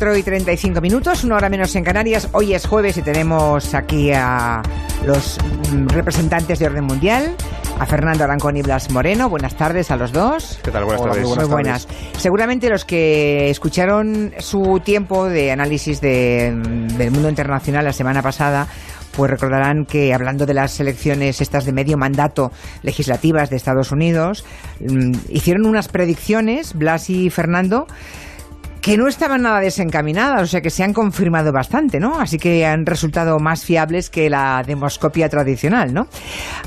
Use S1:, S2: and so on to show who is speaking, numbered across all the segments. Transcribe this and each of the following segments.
S1: las 4 y 35 minutos, una hora menos en Canarias. Hoy es jueves y tenemos aquí a los mm, representantes de Orden Mundial, a Fernando Arancón y Blas Moreno. Buenas tardes a los dos.
S2: ¿Qué tal? Buenas
S1: Hola,
S2: tardes.
S1: Muy buenas. Seguramente los que escucharon su tiempo de análisis de- del mundo internacional la semana pasada pues recordarán que hablando de las elecciones estas de medio mandato legislativas de Estados Unidos, mm, hicieron unas predicciones, Blas y Fernando, que no estaban nada desencaminadas, o sea que se han confirmado bastante, ¿no? Así que han resultado más fiables que la demoscopia tradicional, ¿no?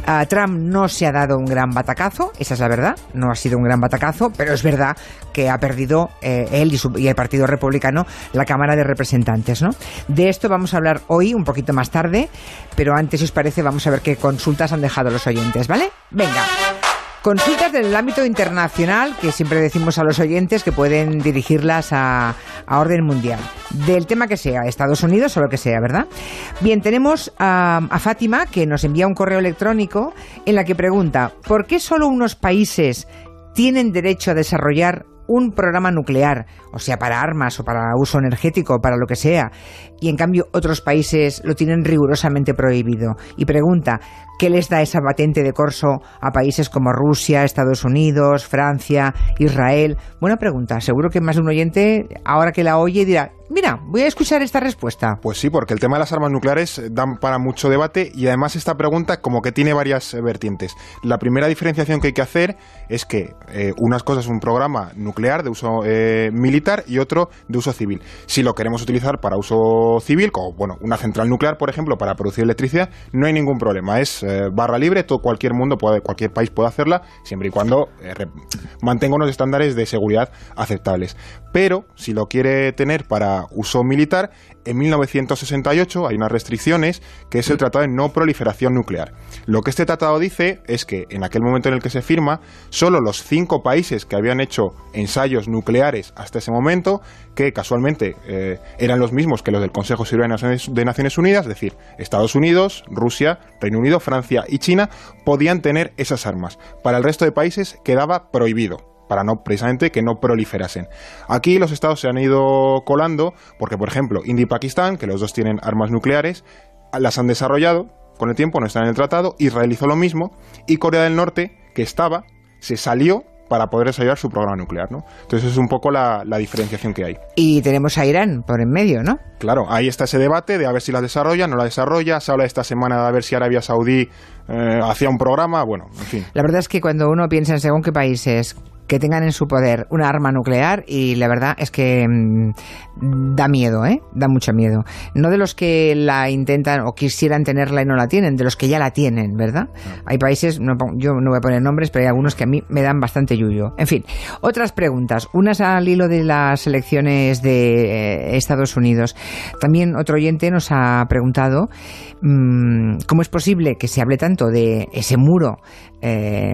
S1: A Trump no se ha dado un gran batacazo, esa es la verdad, no ha sido un gran batacazo, pero es verdad que ha perdido eh, él y, y el Partido Republicano la Cámara de Representantes, ¿no? De esto vamos a hablar hoy, un poquito más tarde, pero antes, si os parece, vamos a ver qué consultas han dejado los oyentes, ¿vale? Venga. Consultas del ámbito internacional que siempre decimos a los oyentes que pueden dirigirlas a, a orden mundial. Del tema que sea, Estados Unidos o lo que sea, ¿verdad? Bien, tenemos a, a Fátima que nos envía un correo electrónico en la que pregunta, ¿por qué solo unos países tienen derecho a desarrollar un programa nuclear, o sea, para armas o para uso energético, para lo que sea, y en cambio otros países lo tienen rigurosamente prohibido. Y pregunta, ¿qué les da esa patente de corso a países como Rusia, Estados Unidos, Francia, Israel? Buena pregunta, seguro que más de un oyente, ahora que la oye, dirá, mira, voy a escuchar esta respuesta.
S2: Pues sí, porque el tema de las armas nucleares eh, dan para mucho debate y además esta pregunta como que tiene varias eh, vertientes. La primera diferenciación que hay que hacer es que eh, unas cosas es un programa nuclear de uso militar y otro de uso civil. Si lo queremos utilizar para uso civil, como bueno, una central nuclear, por ejemplo, para producir electricidad, no hay ningún problema. Es barra libre, todo cualquier mundo puede, cualquier país puede hacerla, siempre y cuando eh, mantenga unos estándares de seguridad aceptables. Pero si lo quiere tener para uso militar, en 1968 hay unas restricciones que es el Tratado de No Proliferación Nuclear. Lo que este tratado dice es que en aquel momento en el que se firma, solo los cinco países que habían hecho ensayos nucleares hasta ese momento, que casualmente eh, eran los mismos que los del Consejo de Seguridad de Naciones, de Naciones Unidas, es decir, Estados Unidos, Rusia, Reino Unido, Francia y China, podían tener esas armas. Para el resto de países quedaba prohibido para no precisamente que no proliferasen. Aquí los estados se han ido colando porque, por ejemplo, India y Pakistán, que los dos tienen armas nucleares, las han desarrollado con el tiempo, no están en el tratado, Israel hizo lo mismo y Corea del Norte, que estaba, se salió para poder desarrollar su programa nuclear, ¿no? Entonces es un poco la, la diferenciación que hay.
S1: Y tenemos a Irán por en medio, ¿no?
S2: Claro, ahí está ese debate de a ver si la desarrolla, no la desarrolla, se habla esta semana de a ver si Arabia Saudí eh, hacía un programa, bueno, en fin.
S1: La verdad es que cuando uno piensa en según qué países que tengan en su poder una arma nuclear y la verdad es que mm, da miedo, ¿eh? Da mucho miedo. No de los que la intentan o quisieran tenerla y no la tienen, de los que ya la tienen, ¿verdad? Hay países, no yo no voy a poner nombres, pero hay algunos que a mí me dan bastante yuyo. En fin, otras preguntas. Unas al hilo de las elecciones de eh, Estados Unidos. También otro oyente nos ha preguntado mm, cómo es posible que se hable tanto de ese muro, eh,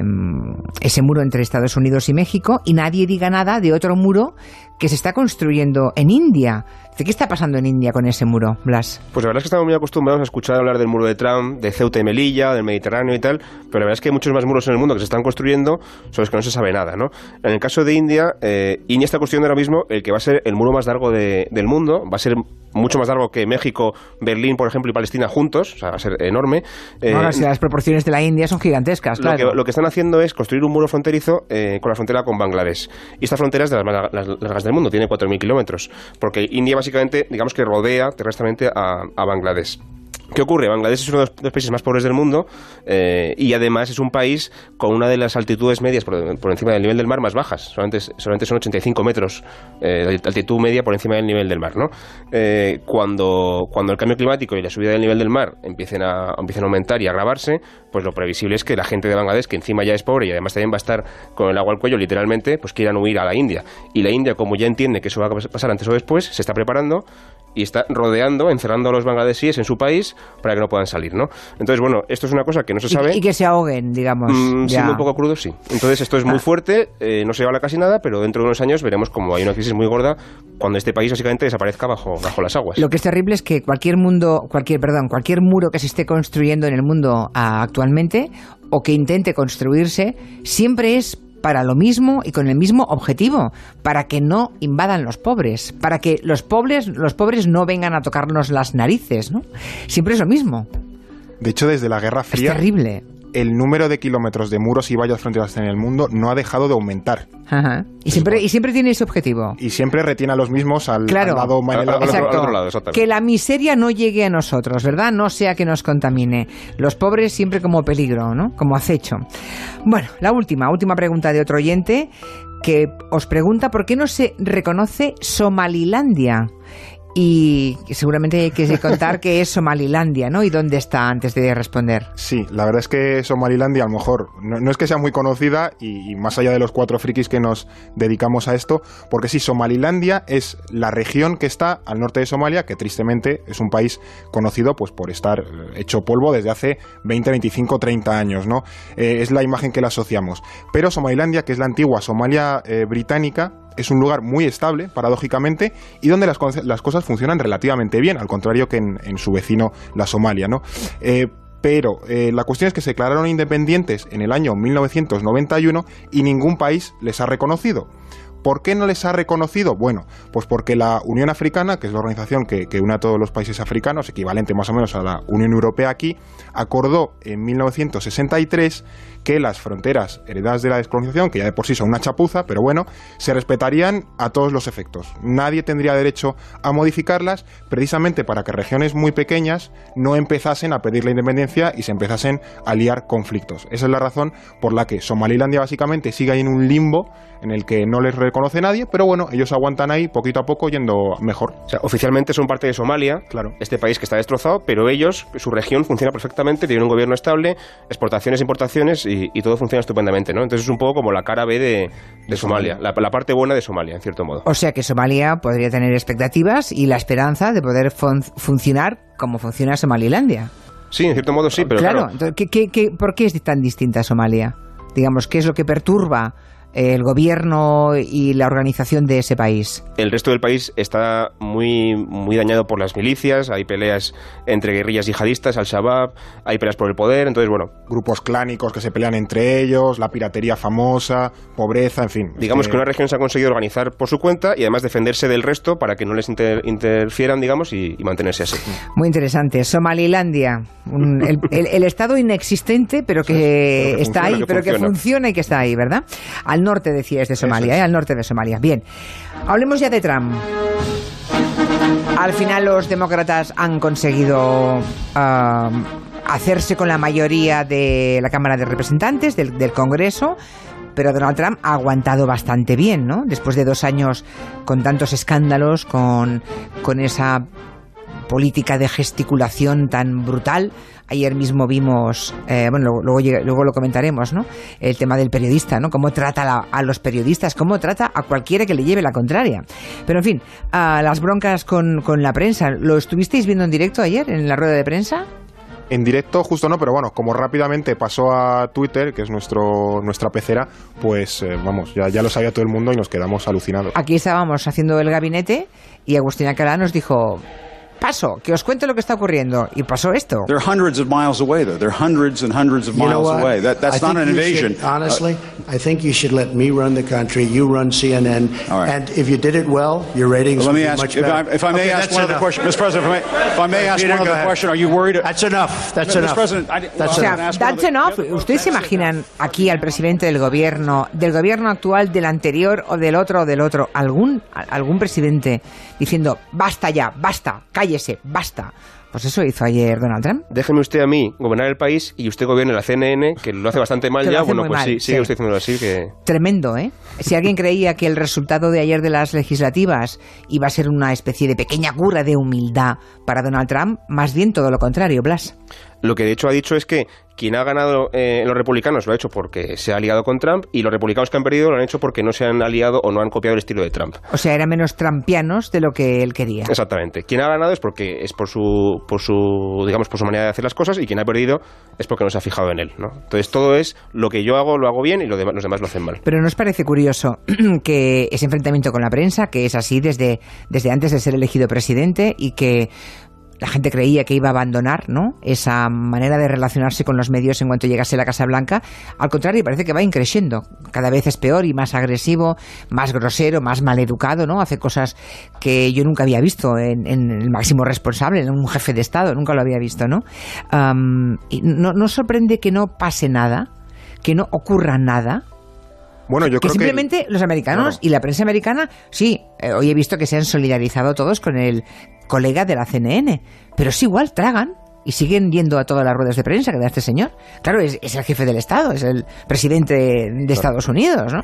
S1: ese muro entre Estados Unidos y México y nadie diga nada de otro muro que se está construyendo en India. ¿De qué está pasando en India con ese muro, Blas?
S3: Pues la verdad es que estamos muy acostumbrados a escuchar hablar del muro de Trump, de Ceuta y Melilla, del Mediterráneo y tal, pero la verdad es que hay muchos más muros en el mundo que se están construyendo sobre los que no se sabe nada, ¿no? En el caso de India, eh, India está construyendo ahora mismo el que va a ser el muro más largo de- del mundo, va a ser mucho más largo que México, Berlín, por ejemplo, y Palestina juntos, o sea, va a ser enorme. Eh,
S1: Ahora, si las proporciones de la India son gigantescas,
S3: lo,
S1: claro.
S3: que, lo que están haciendo es construir un muro fronterizo eh, con la frontera con Bangladesh. Y esta frontera es de las más largas del mundo, tiene 4.000 kilómetros. Porque India básicamente, digamos que rodea terrestres a, a Bangladesh. ¿Qué ocurre? Bangladesh es uno de los, países más pobres del mundo eh, y además es un país con una de las altitudes medias por, por encima del nivel del mar más bajas. Solamente, solamente son 85 metros eh, de altitud media por encima del nivel del mar. ¿no? Eh, cuando, cuando el cambio climático y la subida del nivel del mar empiecen a, empiecen a aumentar y a agravarse, pues lo previsible es que la gente de Bangladesh, que encima ya es pobre y además también va a estar con el agua al cuello literalmente, pues quieran huir a la India. Y la India, como ya entiende que eso va a pasar antes o después, se está preparando y está rodeando, encerrando a los bangladesíes en su país para que no puedan salir, ¿no? Entonces, bueno, esto es una cosa que no se sabe.
S1: Y, que se ahoguen, digamos.
S3: Mm,
S1: ya.
S3: siendo un poco crudo, sí. Entonces, esto es muy
S1: Ah.
S3: fuerte, eh, no se habla casi nada, pero dentro de unos años veremos como hay una crisis muy gorda cuando este país básicamente desaparezca bajo, bajo las aguas.
S1: Lo que es terrible es que cualquier mundo, cualquier, perdón, cualquier muro que se esté construyendo en el mundo ah, actualmente o que intente construirse, siempre es para lo mismo y con el mismo objetivo, para que no invadan los pobres, para que los pobres, los pobres no vengan a tocarnos las narices, ¿no? Siempre es lo mismo.
S2: De hecho, desde la Guerra Fría.
S1: Es terrible
S2: el número de kilómetros de muros y vallas fronterizas en el mundo no ha dejado de aumentar.
S1: Ajá. Y siempre, y siempre tiene ese objetivo.
S2: Y siempre retiene a los mismos al, lado,
S1: exacto. Que la miseria no llegue a nosotros, ¿verdad? No sea que nos contamine. Los pobres siempre como peligro, ¿no? Como acecho. Bueno, la última, última pregunta de otro oyente que os pregunta por qué no se reconoce Somalilandia y seguramente hay que contar que es Somalilandia, ¿no? ¿Y dónde está antes de responder?
S2: Sí, la verdad es que Somalilandia a lo mejor no, es que sea muy conocida y, más allá de los cuatro frikis que nos dedicamos a esto, porque sí, Somalilandia es la región que está al norte de Somalia, que tristemente es un país conocido pues por estar hecho polvo desde hace 20, 25, 30 años, ¿no? Eh, es la imagen que le asociamos. Pero Somalilandia, que es la antigua Somalia eh, británica, es un lugar muy estable, paradójicamente, y donde las, cosas funcionan relativamente bien, al contrario que en, su vecino, la Somalia, ¿no? Eh, pero eh, la cuestión es que se declararon independientes en el año 1991 y ningún país les ha reconocido. ¿Por qué no les ha reconocido? Bueno, pues porque la Unión Africana, que es la organización que, que, une a todos los países africanos, equivalente más o menos a la Unión Europea aquí, acordó en 1963 que las fronteras heredadas de la descolonización, que ya de por sí son una chapuza, pero bueno, se respetarían a todos los efectos. Nadie tendría derecho a modificarlas precisamente para que regiones muy pequeñas no empezasen a pedir la independencia y se empezasen a liar conflictos. Esa es la razón por la que Somalilandia básicamente sigue ahí en un limbo en el que no les reconoce nadie, pero bueno, ellos aguantan ahí poquito a poco yendo mejor.
S3: O sea, oficialmente son parte de Somalia, claro. este país que está destrozado, pero ellos, su región funciona perfectamente, tienen un gobierno estable, exportaciones, importaciones y, todo funciona estupendamente, ¿no? Entonces es un poco como la cara B de, Somalia, la, parte buena de Somalia, en cierto modo.
S1: O sea que Somalia podría tener expectativas y la esperanza de poder funcionar como funciona Somalilandia.
S3: Sí, en cierto modo sí, pero claro.
S1: claro. por qué es tan distinta Somalia? Digamos, ¿qué es lo que perturba el gobierno y la organización de ese país?
S3: El resto del país está muy, muy dañado por las milicias, hay peleas entre guerrillas yihadistas, al-Shabaab, hay peleas por el poder, entonces bueno.
S2: Grupos clánicos que se pelean entre ellos, la piratería famosa, pobreza, en fin.
S3: Digamos que... una región se ha conseguido organizar por su cuenta y además defenderse del resto para que no les interfieran, digamos, y, mantenerse así.
S1: Muy interesante. Somalilandia, el, estado inexistente, pero que, está ahí, pero que funciona y que está ahí, ¿verdad? Al norte, decías, de Somalia, ¿eh? al norte de Somalia. Bien, hablemos ya de Trump. Al final los demócratas han conseguido hacerse con la mayoría de la Cámara de Representantes, del, del, Congreso, pero Donald Trump ha aguantado bastante bien, ¿no? Después de dos años con tantos escándalos, con, con esa política de gesticulación tan brutal, Ayer mismo vimos, eh, bueno, luego, luego, lo comentaremos, ¿no? El tema del periodista, ¿no? Cómo trata a los periodistas, cómo trata a cualquiera que le lleve la contraria. Pero en fin, a las broncas con, con la prensa. ¿Lo estuvisteis viendo en directo ayer, en la rueda de prensa?
S2: En directo justo no, pero bueno, como rápidamente pasó a Twitter, que es nuestro nuestra pecera, pues eh, vamos, ya, ya lo sabía todo el mundo y nos quedamos alucinados.
S1: Aquí estábamos haciendo el gabinete y Agustín Alcalá nos dijo, paso, que os cuente lo que está ocurriendo. Y pasó esto.
S4: They're hundreds of miles away, though. They're hundreds and hundreds of miles away. That, that's not an invasion.
S5: Should, honestly, uh, I think you should let me run the country. You run CNN. All right. And if you did it well, your ratings well, let me ask, much
S4: if
S5: better.
S4: I, if I may okay, ask one enough. other question, Mr. President, if I may, if I may ask Peter, one other question, are you worried?
S5: That's enough. That's enough. Mr. President, I,
S1: that's well, enough. That's enough. ¿Ustedes se imaginan aquí al presidente del gobierno, del gobierno actual, del anterior o del otro o del otro, algún, algún presidente diciendo, basta ya, basta, cállese, basta? Pues eso hizo ayer Donald Trump.
S3: Déjeme usted a mí gobernar el país y usted gobierne la CNN, que lo hace bastante mal ya. Bueno, pues sí, sigue usted haciéndolo así. Que...
S1: Tremendo, ¿eh? Si alguien creía que el resultado de ayer de las legislativas iba a ser una especie de pequeña cura de humildad para Donald Trump, más bien todo lo contrario, Blas.
S3: Lo que de hecho ha dicho es que quien ha ganado eh, los republicanos lo ha hecho porque se ha aliado con Trump y los republicanos que han perdido lo han hecho porque no se han aliado o no han copiado el estilo de Trump.
S1: O sea, eran menos trampianos de lo que él quería.
S3: Exactamente. Quien ha ganado es porque es por su, por su, digamos, por su manera de hacer las cosas y quien ha perdido es porque no se ha fijado en él, ¿no? Entonces todo es lo que yo hago lo hago bien y lo los demás lo hacen mal.
S1: Pero ¿nos parece curioso que ese enfrentamiento con la prensa, que es así desde, desde antes de ser elegido presidente y que la gente creía que iba a abandonar ¿no? esa manera de relacionarse con los medios en cuanto llegase a la Casa Blanca. Al contrario, parece que va increciendo. Cada vez es peor y más agresivo, más grosero, más maleducado, ¿no? Hace cosas que yo nunca había visto en, el máximo responsable, en un jefe de Estado, nunca lo había visto, ¿no? y no, no sorprende que no pase nada, que no ocurra nada,
S2: bueno, yo
S1: que
S2: creo
S1: simplemente los americanos y la prensa americana, sí, eh, hoy he visto que se han solidarizado todos con el colega de la CNN, pero es igual, tragan y siguen yendo a todas las ruedas de prensa que da este señor. Claro, es, el jefe del Estado, es el presidente de Estados Unidos, ¿no?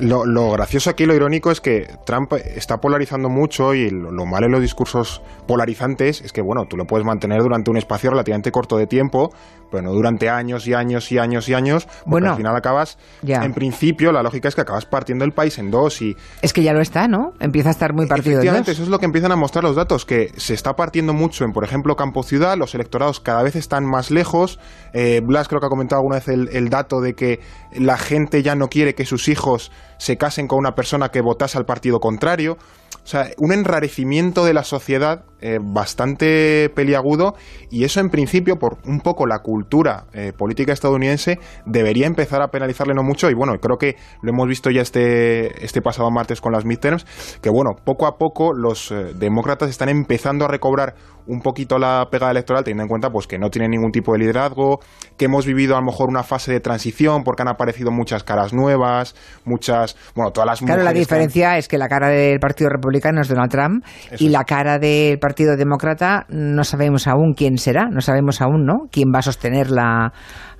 S2: Lo, lo, gracioso aquí, lo irónico es que Trump está polarizando mucho y lo, lo, malo en los discursos polarizantes es que, bueno, tú lo puedes mantener durante un espacio relativamente corto de tiempo, pero no durante años y años y años y años, porque bueno, al final acabas, ya. en principio, la lógica es que acabas partiendo el país en dos y...
S1: Es que ya lo está, ¿no? Empieza a estar muy partido en
S2: dos. eso es lo que empiezan a mostrar los datos, que se está partiendo mucho en, por ejemplo, Campo Los electorados cada vez están más lejos. Eh, Blas creo que ha comentado alguna vez el, el dato de que la gente ya no quiere que sus hijos se casen con una persona que votase al partido contrario. O sea, un enrarecimiento de la sociedad eh, bastante peliagudo y eso en principio, por un poco la cultura eh, política estadounidense, debería empezar a penalizarle no mucho y bueno, creo que lo hemos visto ya este, este pasado martes con las midterms, que bueno, poco a poco los eh, demócratas están empezando a recobrar un poquito la pegada electoral, teniendo en cuenta pues que no tienen ningún tipo de liderazgo, que hemos vivido a lo mejor una fase de transición porque han aparecido muchas caras nuevas, muchas, bueno, todas las
S1: Claro, la diferencia es que la cara del Partido Republicano es Donald Trump y la cara del Partido Partido Demócrata no sabemos aún quién será, no sabemos aún, ¿no? Quién va a sostener la.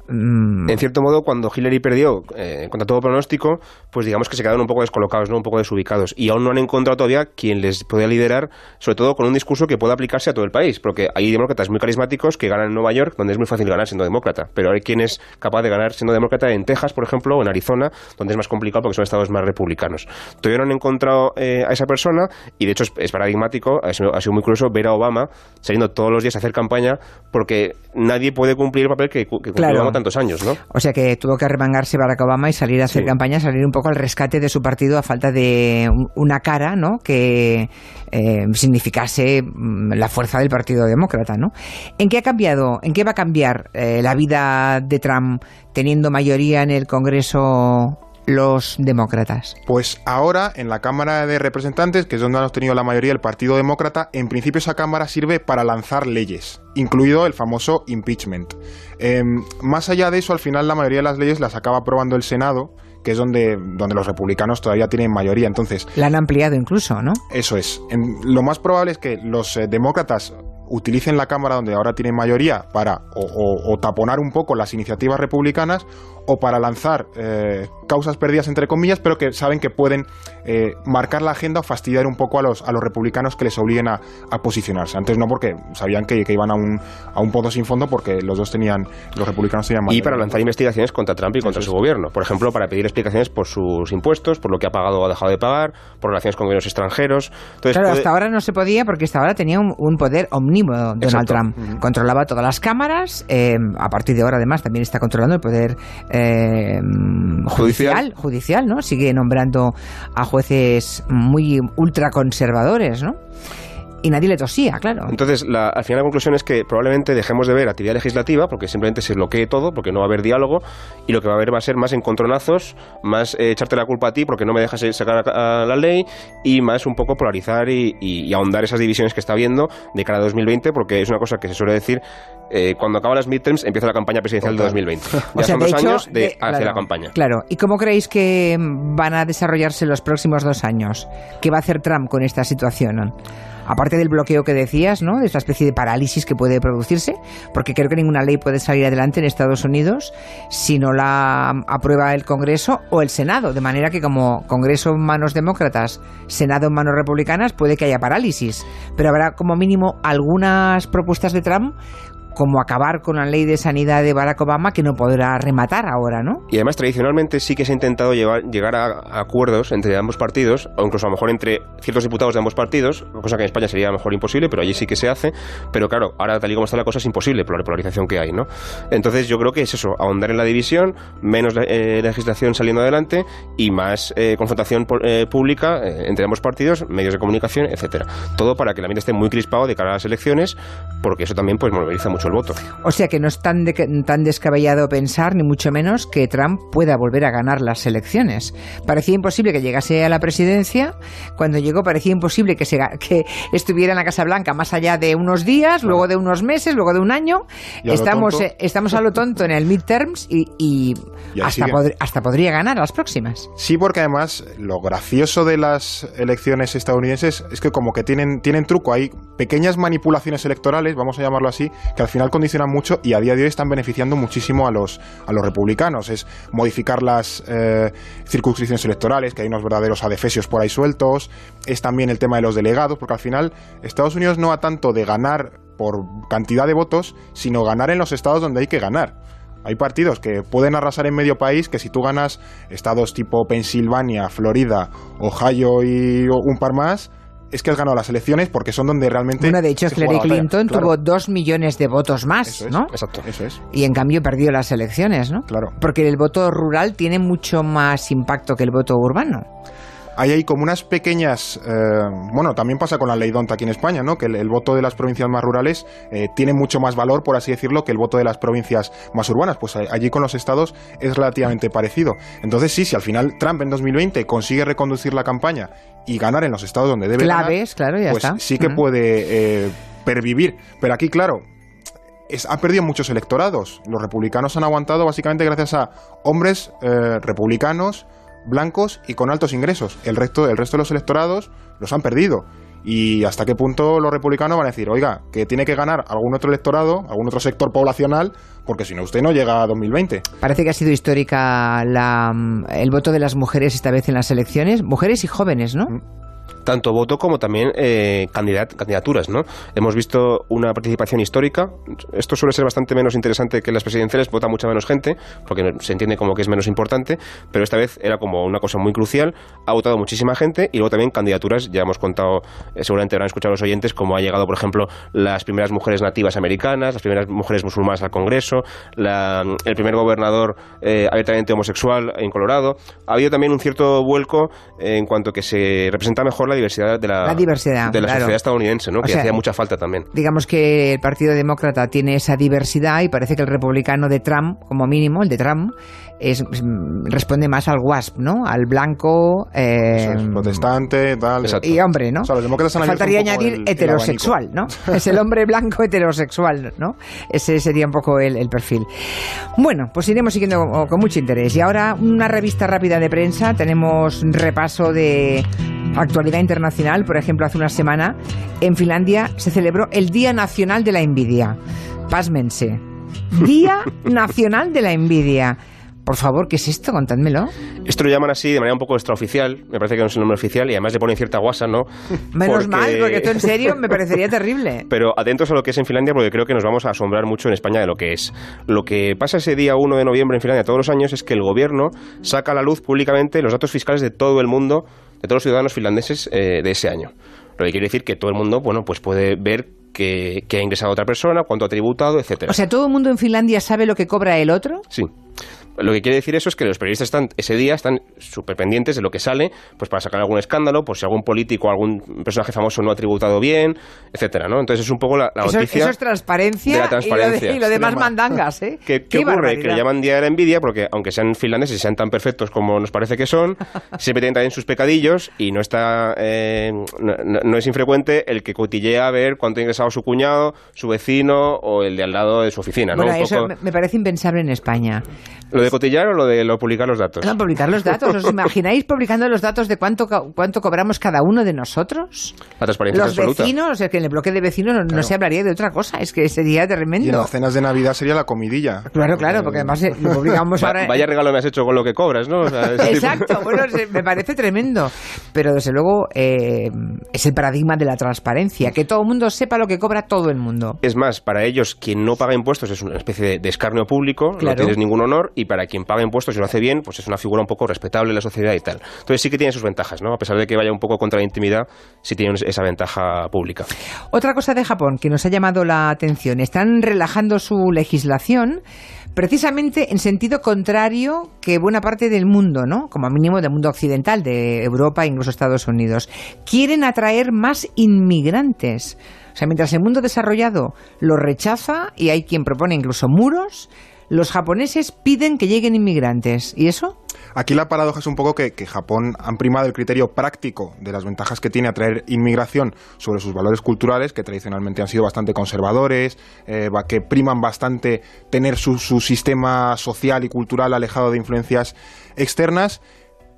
S3: En cierto modo, cuando Hillary perdió eh, contra todo pronóstico, pues digamos que se quedaron un poco descolocados, ¿no? un poco desubicados. Y aún no han encontrado todavía quien les pueda liderar, sobre todo con un discurso que pueda aplicarse a todo el país. Porque hay demócratas muy carismáticos que ganan en Nueva York, donde es muy fácil ganar siendo demócrata. Pero hay quien es capaz de ganar siendo demócrata en Texas, por ejemplo, o en Arizona, donde es más complicado porque son estados más republicanos. Todavía no han encontrado eh, a esa persona y de hecho es, paradigmático, ha sido, muy curioso ver a Obama saliendo todos los días a hacer campaña porque nadie puede cumplir el papel que, que cumplió Obama tantos años, ¿no?
S1: O sea que tuvo que arremangarse Barack Obama y salir a hacer campaña, salir un poco al rescate de su partido a falta de una cara, ¿no? Que eh, significase mm, la fuerza del Partido Demócrata, ¿no? ¿En qué ha cambiado, en qué va a cambiar eh, la vida de Trump teniendo mayoría en el Congreso los demócratas?
S2: Pues ahora en la Cámara de Representantes, que es donde han obtenido la mayoría el Partido Demócrata, en principio esa Cámara sirve para lanzar leyes, incluido el famoso impeachment. Em, más allá de eso, al final la mayoría de las leyes las acaba aprobando el Senado, que es donde, donde los republicanos todavía tienen mayoría. Entonces,
S1: la han ampliado incluso, ¿no?
S2: Eso es. lo más probable es que los eh, demócratas utilicen la Cámara donde ahora tienen mayoría para o, taponar un poco las iniciativas republicanas o para lanzar eh, causas perdidas entre comillas, pero que saben que pueden eh, marcar la agenda o fastidiar un poco a los, a los republicanos que les obliguen a, posicionarse. Antes no, porque sabían que, iban a un, a un pozo sin fondo porque los dos tenían, los republicanos tenían
S3: mayoría. Y para lanzar investigaciones contra Trump y contra su gobierno. Por ejemplo, para pedir explicaciones por sus impuestos, por lo que ha pagado o ha dejado de pagar, por relaciones con gobiernos extranjeros.
S1: Entonces, claro, hasta ahora no se podía porque hasta ahora tenía un, poder omnímodo Donald Trump. Controlaba todas las cámaras, eh, a partir de ahora además también está controlando el poder eh, judicial, judicial, ¿no? Sigue nombrando a jueces muy ultraconservadores, ¿no? Y nadie le tosía, claro.
S3: Entonces, la, al final la conclusión es que probablemente dejemos de ver actividad legislativa porque simplemente se bloquee todo, porque no va a haber diálogo y lo que va a haber va a ser más encontronazos, más eh, echarte la culpa a ti porque no me dejas sacar a, la ley y más un poco polarizar y, ahondar esas divisiones que está habiendo de cara a 2020 porque es una cosa que se suele decir eh, cuando acaban las midterms empieza la campaña presidencial de 2020. Ya son dos años de, hacia la campaña.
S1: Claro. ¿Y cómo creéis que van a desarrollarse los próximos dos años? ¿Qué va a hacer Trump con esta situación? Aparte del bloqueo que decías, ¿no? De esta especie de parálisis que puede producirse, porque creo que ninguna ley puede salir adelante en Estados Unidos si no la aprueba el Congreso o el Senado, de manera que como Congreso en manos demócratas, Senado en manos republicanas, puede que haya parálisis, pero habrá como mínimo algunas propuestas de Trump como acabar con la ley de sanidad de Barack Obama que no podrá rematar ahora, ¿no?
S3: Y además, tradicionalmente sí que se ha intentado llegar a, acuerdos entre ambos partidos, o incluso a lo mejor entre ciertos diputados de ambos partidos, cosa que en España sería a lo mejor imposible, pero allí sí que se hace. Pero claro, ahora tal y como está la cosa es imposible por la polarización que hay, ¿no? Entonces yo creo que es eso, ahondar en la división, menos eh, legislación saliendo adelante y más eh, confrontación eh, pública entre ambos partidos, medios de comunicación, etcétera. Todo para que el ambiente esté muy crispado de cara a las elecciones, porque eso también pues moviliza mucho el voto.
S1: O sea que no es tan, tan descabellado pensar, ni mucho menos, que Trump pueda volver a ganar las elecciones. Parecía imposible que llegase a la presidencia, cuando llegó parecía imposible que, se, que estuviera en la Casa Blanca más allá de unos días, luego de unos meses, luego de un año. Estamos, eh, estamos a lo tonto en el midterms y, y, hasta, hasta podría ganar las próximas.
S2: Sí, porque además lo gracioso de las elecciones estadounidenses es que como que tienen, tienen truco, hay pequeñas manipulaciones electorales, vamos a llamarlo así, que al final condicionan mucho y a día de hoy están beneficiando muchísimo a los, a los republicanos. Es modificar las eh, circunscripciones electorales, que hay unos verdaderos adefesios por ahí sueltos. Es también el tema de los delegados, porque al final Estados Unidos no ha tanto de ganar por cantidad de votos, sino ganar en los estados donde hay que ganar. Hay partidos que pueden arrasar en medio país que si tú ganas estados tipo Pensilvania, Florida, Ohio y un par más, es que has ganado las elecciones porque son donde realmente.
S1: Bueno, de hecho, Hillary Clinton tuvo dos millones de votos más, ¿no?
S2: Exacto, eso es.
S1: Y en cambio perdió las elecciones, ¿no?
S2: Claro.
S1: Porque el voto rural tiene mucho más impacto que el voto urbano
S2: hay ahí como unas pequeñas, eh, bueno, también pasa con la ley DONT aquí en España, ¿no? Que el, voto de las provincias más rurales eh, tiene mucho más valor, por así decirlo, que el voto de las provincias más urbanas. Pues allí con los estados es relativamente parecido. Entonces sí, si al final Trump en 2020 consigue reconducir la campaña y ganar en los estados donde debe
S1: Claves, claro, ya
S2: pues sí que puede eh, pervivir. Pero aquí, claro, ha perdido muchos electorados. Los republicanos han aguantado básicamente gracias a hombres republicanos blancos y con altos ingresos. El resto, el resto de los electorados los han perdido. Y hasta qué punto los republicanos van a decir, oiga, que tiene que ganar algún otro electorado, algún otro sector poblacional, porque si no usted no llega a 2020.
S1: Parece que ha sido histórica el voto de las mujeres esta vez en las elecciones, mujeres y jóvenes, ¿no? Mm
S3: tanto voto como también eh, candidaturas, ¿no? Hemos visto una participación histórica. Esto suele ser bastante menos interesante que las presidenciales, vota mucha menos gente, porque se entiende como que es menos importante, pero esta vez era como una cosa muy crucial. Ha votado muchísima gente y luego también candidaturas. Ya hemos contado, eh, seguramente habrán escuchado los oyentes, cómo ha llegado, por ejemplo, las primeras mujeres nativas americanas, las primeras mujeres musulmanas al Congreso, el primer gobernador eh, abiertamente homosexual en Colorado. Ha habido también un cierto vuelco en cuanto que se representa mejor la diversidad de la,
S1: diversidad,
S3: de la sociedad estadounidense, ¿no? que hacía mucha falta también.
S1: Digamos que el Partido Demócrata tiene esa diversidad y parece que el republicano de Trump, como mínimo, el de Trump, es, responde más al WASP, ¿no? Al blanco...
S2: Eh, protestante, tal...
S1: Y hombre, ¿no? Faltaría añadir heterosexual, ¿no? es el hombre blanco heterosexual, ¿no? Ese sería un poco el, el perfil. Bueno, pues iremos siguiendo con, con mucho interés. Y ahora una revista rápida de prensa. Tenemos repaso de actualidad internacional. Por ejemplo, hace una semana en Finlandia se celebró el Día Nacional de la Envidia. Pásmense. Día Nacional de la Envidia. Por favor, ¿qué es esto? Contádmelo.
S3: Esto lo llaman así de manera un poco extraoficial, me parece que no es el nombre oficial y además le ponen cierta guasa, ¿no?
S1: Menos mal, porque esto en serio me parecería terrible.
S3: Pero atentos a lo que es en Finlandia porque creo que nos vamos a asombrar mucho en España de lo que es. Lo que pasa ese día 1 de noviembre en Finlandia todos los años es que el gobierno saca a la luz públicamente los datos fiscales de todo el mundo, de todos los ciudadanos finlandeses eh, de ese año. Lo que quiere decir que todo el mundo, bueno, pues puede ver que, que, ha ingresado otra persona, cuánto ha tributado, etcétera.
S1: O sea, ¿todo el mundo en Finlandia sabe lo que cobra el otro?
S3: Sí. Lo que quiere decir eso es que los periodistas están ese día están súper pendientes de lo que sale, pues para sacar algún escándalo, por si algún político o algún personaje famoso no ha tributado bien, etcétera, ¿no? Entonces es un poco la, noticia.
S1: Eso es transparencia,
S3: de la transparencia.
S1: Y, lo, demás mandangas, ¿eh?
S3: ¿Qué, ocurre? Que le llaman Día de la Envidia porque, aunque sean finlandeses y sean tan perfectos como nos parece que son, siempre tienen también sus pecadillos y no está eh, no, es infrecuente el que cotillea a ver cuánto ha ingresado su cuñado, su vecino o el de al lado de su oficina,
S1: Bueno, eso me parece impensable en España.
S3: De cotillar o lo de lo publicar los datos?
S1: No, publicar los datos. ¿Os imagináis publicando los datos de cuánto, cuánto cobramos cada uno de nosotros?
S3: La transparencia
S1: Los vecinos, es que en el bloque de vecinos no, se hablaría de otra cosa, es que sería tremendo.
S2: Y en las cenas de Navidad sería la comidilla.
S1: Claro, claro, porque además eh, lo publicamos ahora.
S3: Vaya regalo me has hecho con lo que cobras, ¿no?
S1: Exacto, bueno, me parece tremendo. Pero desde luego eh, es el paradigma de la transparencia, que todo el mundo sepa lo que cobra todo el mundo.
S3: Es más, para ellos quien no paga impuestos es una especie de, escarnio público, no tienes ningún honor, y para quien paga impuestos y lo hace bien, pues es una figura un poco respetable en la sociedad y tal. Entonces sí que tiene sus ventajas, ¿no? A pesar de que vaya un poco contra la intimidad, sí tiene esa ventaja pública.
S1: Otra cosa de Japón que nos ha llamado la atención, están relajando su legislación precisamente en sentido contrario que buena parte del mundo, ¿no? Como mínimo del mundo occidental, de Europa e incluso Estados Unidos. Quieren atraer más inmigrantes. O sea, mientras el mundo desarrollado lo rechaza y hay quien propone incluso muros, los japoneses piden que lleguen inmigrantes. ¿Y eso?
S2: Aquí la paradoja es un poco que, Japón han primado el criterio práctico de las ventajas que tiene atraer inmigración sobre sus valores culturales, que tradicionalmente han sido bastante conservadores, eh, que priman bastante tener su sistema social y cultural alejado de influencias externas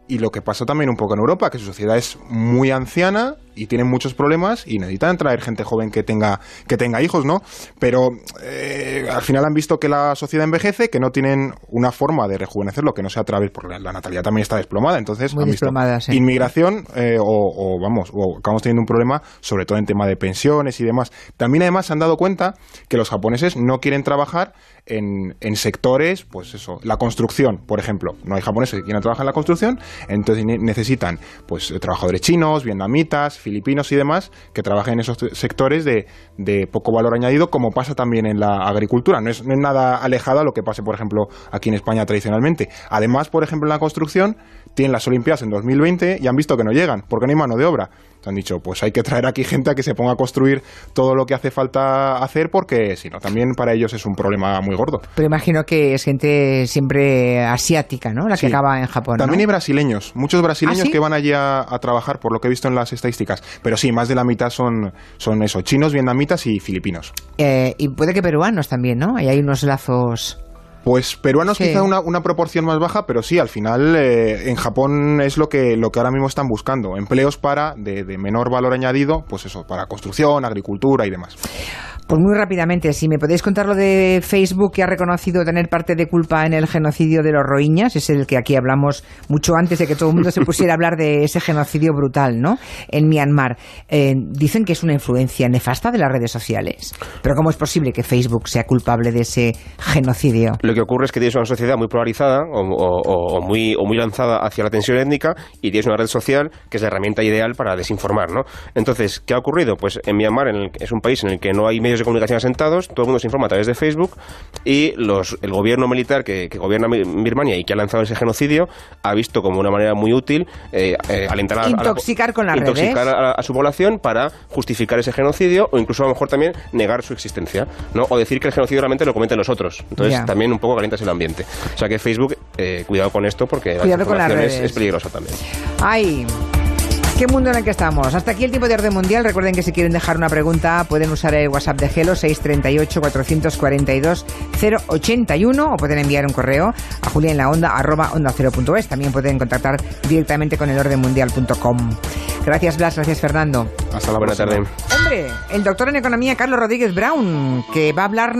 S2: y lo que pasa también un poco en Europa, que su sociedad es muy anciana y tienen muchos problemas y necesitan traer gente joven que tenga, que tenga hijos, ¿no? Pero eh, al final han visto que la sociedad envejece, que no tienen una forma de rejuvenecerlo que no sea a través, porque la, natalidad también está desplomada, entonces han visto inmigración eh, o, vamos, o acabamos teniendo un problema sobre todo en tema de pensiones y demás. También además se han dado cuenta que los japoneses no quieren trabajar en, en sectores, pues eso, la construcción, por ejemplo. No hay japoneses que quieran trabajar en la construcción, entonces necesitan pues trabajadores chinos, vietnamitas, filipinos y demás que trabajen en esos sectores de, de poco valor añadido, como pasa también en la agricultura. No es, no es nada alejado a lo que pase, por ejemplo, aquí en España tradicionalmente. Además, por ejemplo, en la construcción, tienen las Olimpiadas en 2020 y han visto que no llegan, porque no hay mano de obra han dicho, pues hay que traer aquí gente a que se ponga a construir todo lo que hace falta hacer porque si no, también para ellos es un problema muy gordo.
S1: Pero imagino que es gente siempre asiática, ¿no? La que acaba en Japón.
S2: También hay brasileños, muchos brasileños ¿Ah, que van allí a, trabajar, por lo que he visto en las estadísticas. Pero sí, más de la mitad son, son eso, chinos, vietnamitas y filipinos.
S1: Eh, y puede que peruanos también, ¿no? Y hay unos lazos
S2: pues peruanos quizá una, una, proporción más baja, pero sí, al final eh, en Japón es lo que, lo que ahora mismo están buscando, empleos para de, de menor valor añadido, pues eso, para construcción, agricultura y demás.
S1: Pues muy rápidamente, si me podéis contar lo de Facebook que ha reconocido tener parte de culpa en el genocidio de los rohiñas, es el que aquí hablamos mucho antes de que todo el mundo se pusiera a hablar de ese genocidio brutal, ¿no? En Myanmar. Eh, dicen que es una influencia nefasta de las redes sociales. Pero ¿cómo es posible que Facebook sea culpable de ese genocidio?
S3: Lo que ocurre es que tienes una sociedad muy polarizada o, muy, o muy lanzada hacia la tensión étnica y tienes una red social que es la herramienta ideal para desinformar, ¿no? Entonces, ¿qué ha ocurrido? Pues en Myanmar en es un país en el que no hay medios de comunicación asentados, todo el mundo se informa a través de Facebook y los, el gobierno militar que, gobierna Birmania y que ha lanzado ese genocidio ha visto como una manera muy útil eh, eh, alentar a,
S1: intoxicar con las
S3: intoxicar a, su población para justificar ese genocidio o incluso a lo mejor también negar su existencia, ¿no? O decir que el genocidio realmente lo cometen los otros. Entonces también un poco calientas el ambiente. O sea que Facebook, eh, cuidado con esto porque
S1: la información
S3: es, es peligrosa también.
S1: Ay. ¿Qué mundo en el que estamos? Hasta aquí el tiempo de orden mundial. Recuerden que si quieren dejar una pregunta pueden usar el WhatsApp de Gelo 638-442-081 o pueden enviar un correo a julienlaonda arroba onda También pueden contactar directamente con el ordenmundial.com. Gracias Blas, gracias Fernando.
S3: Hasta la buena tarde.
S1: Hombre, el doctor en economía Carlos Rodríguez Brown, que va a hablar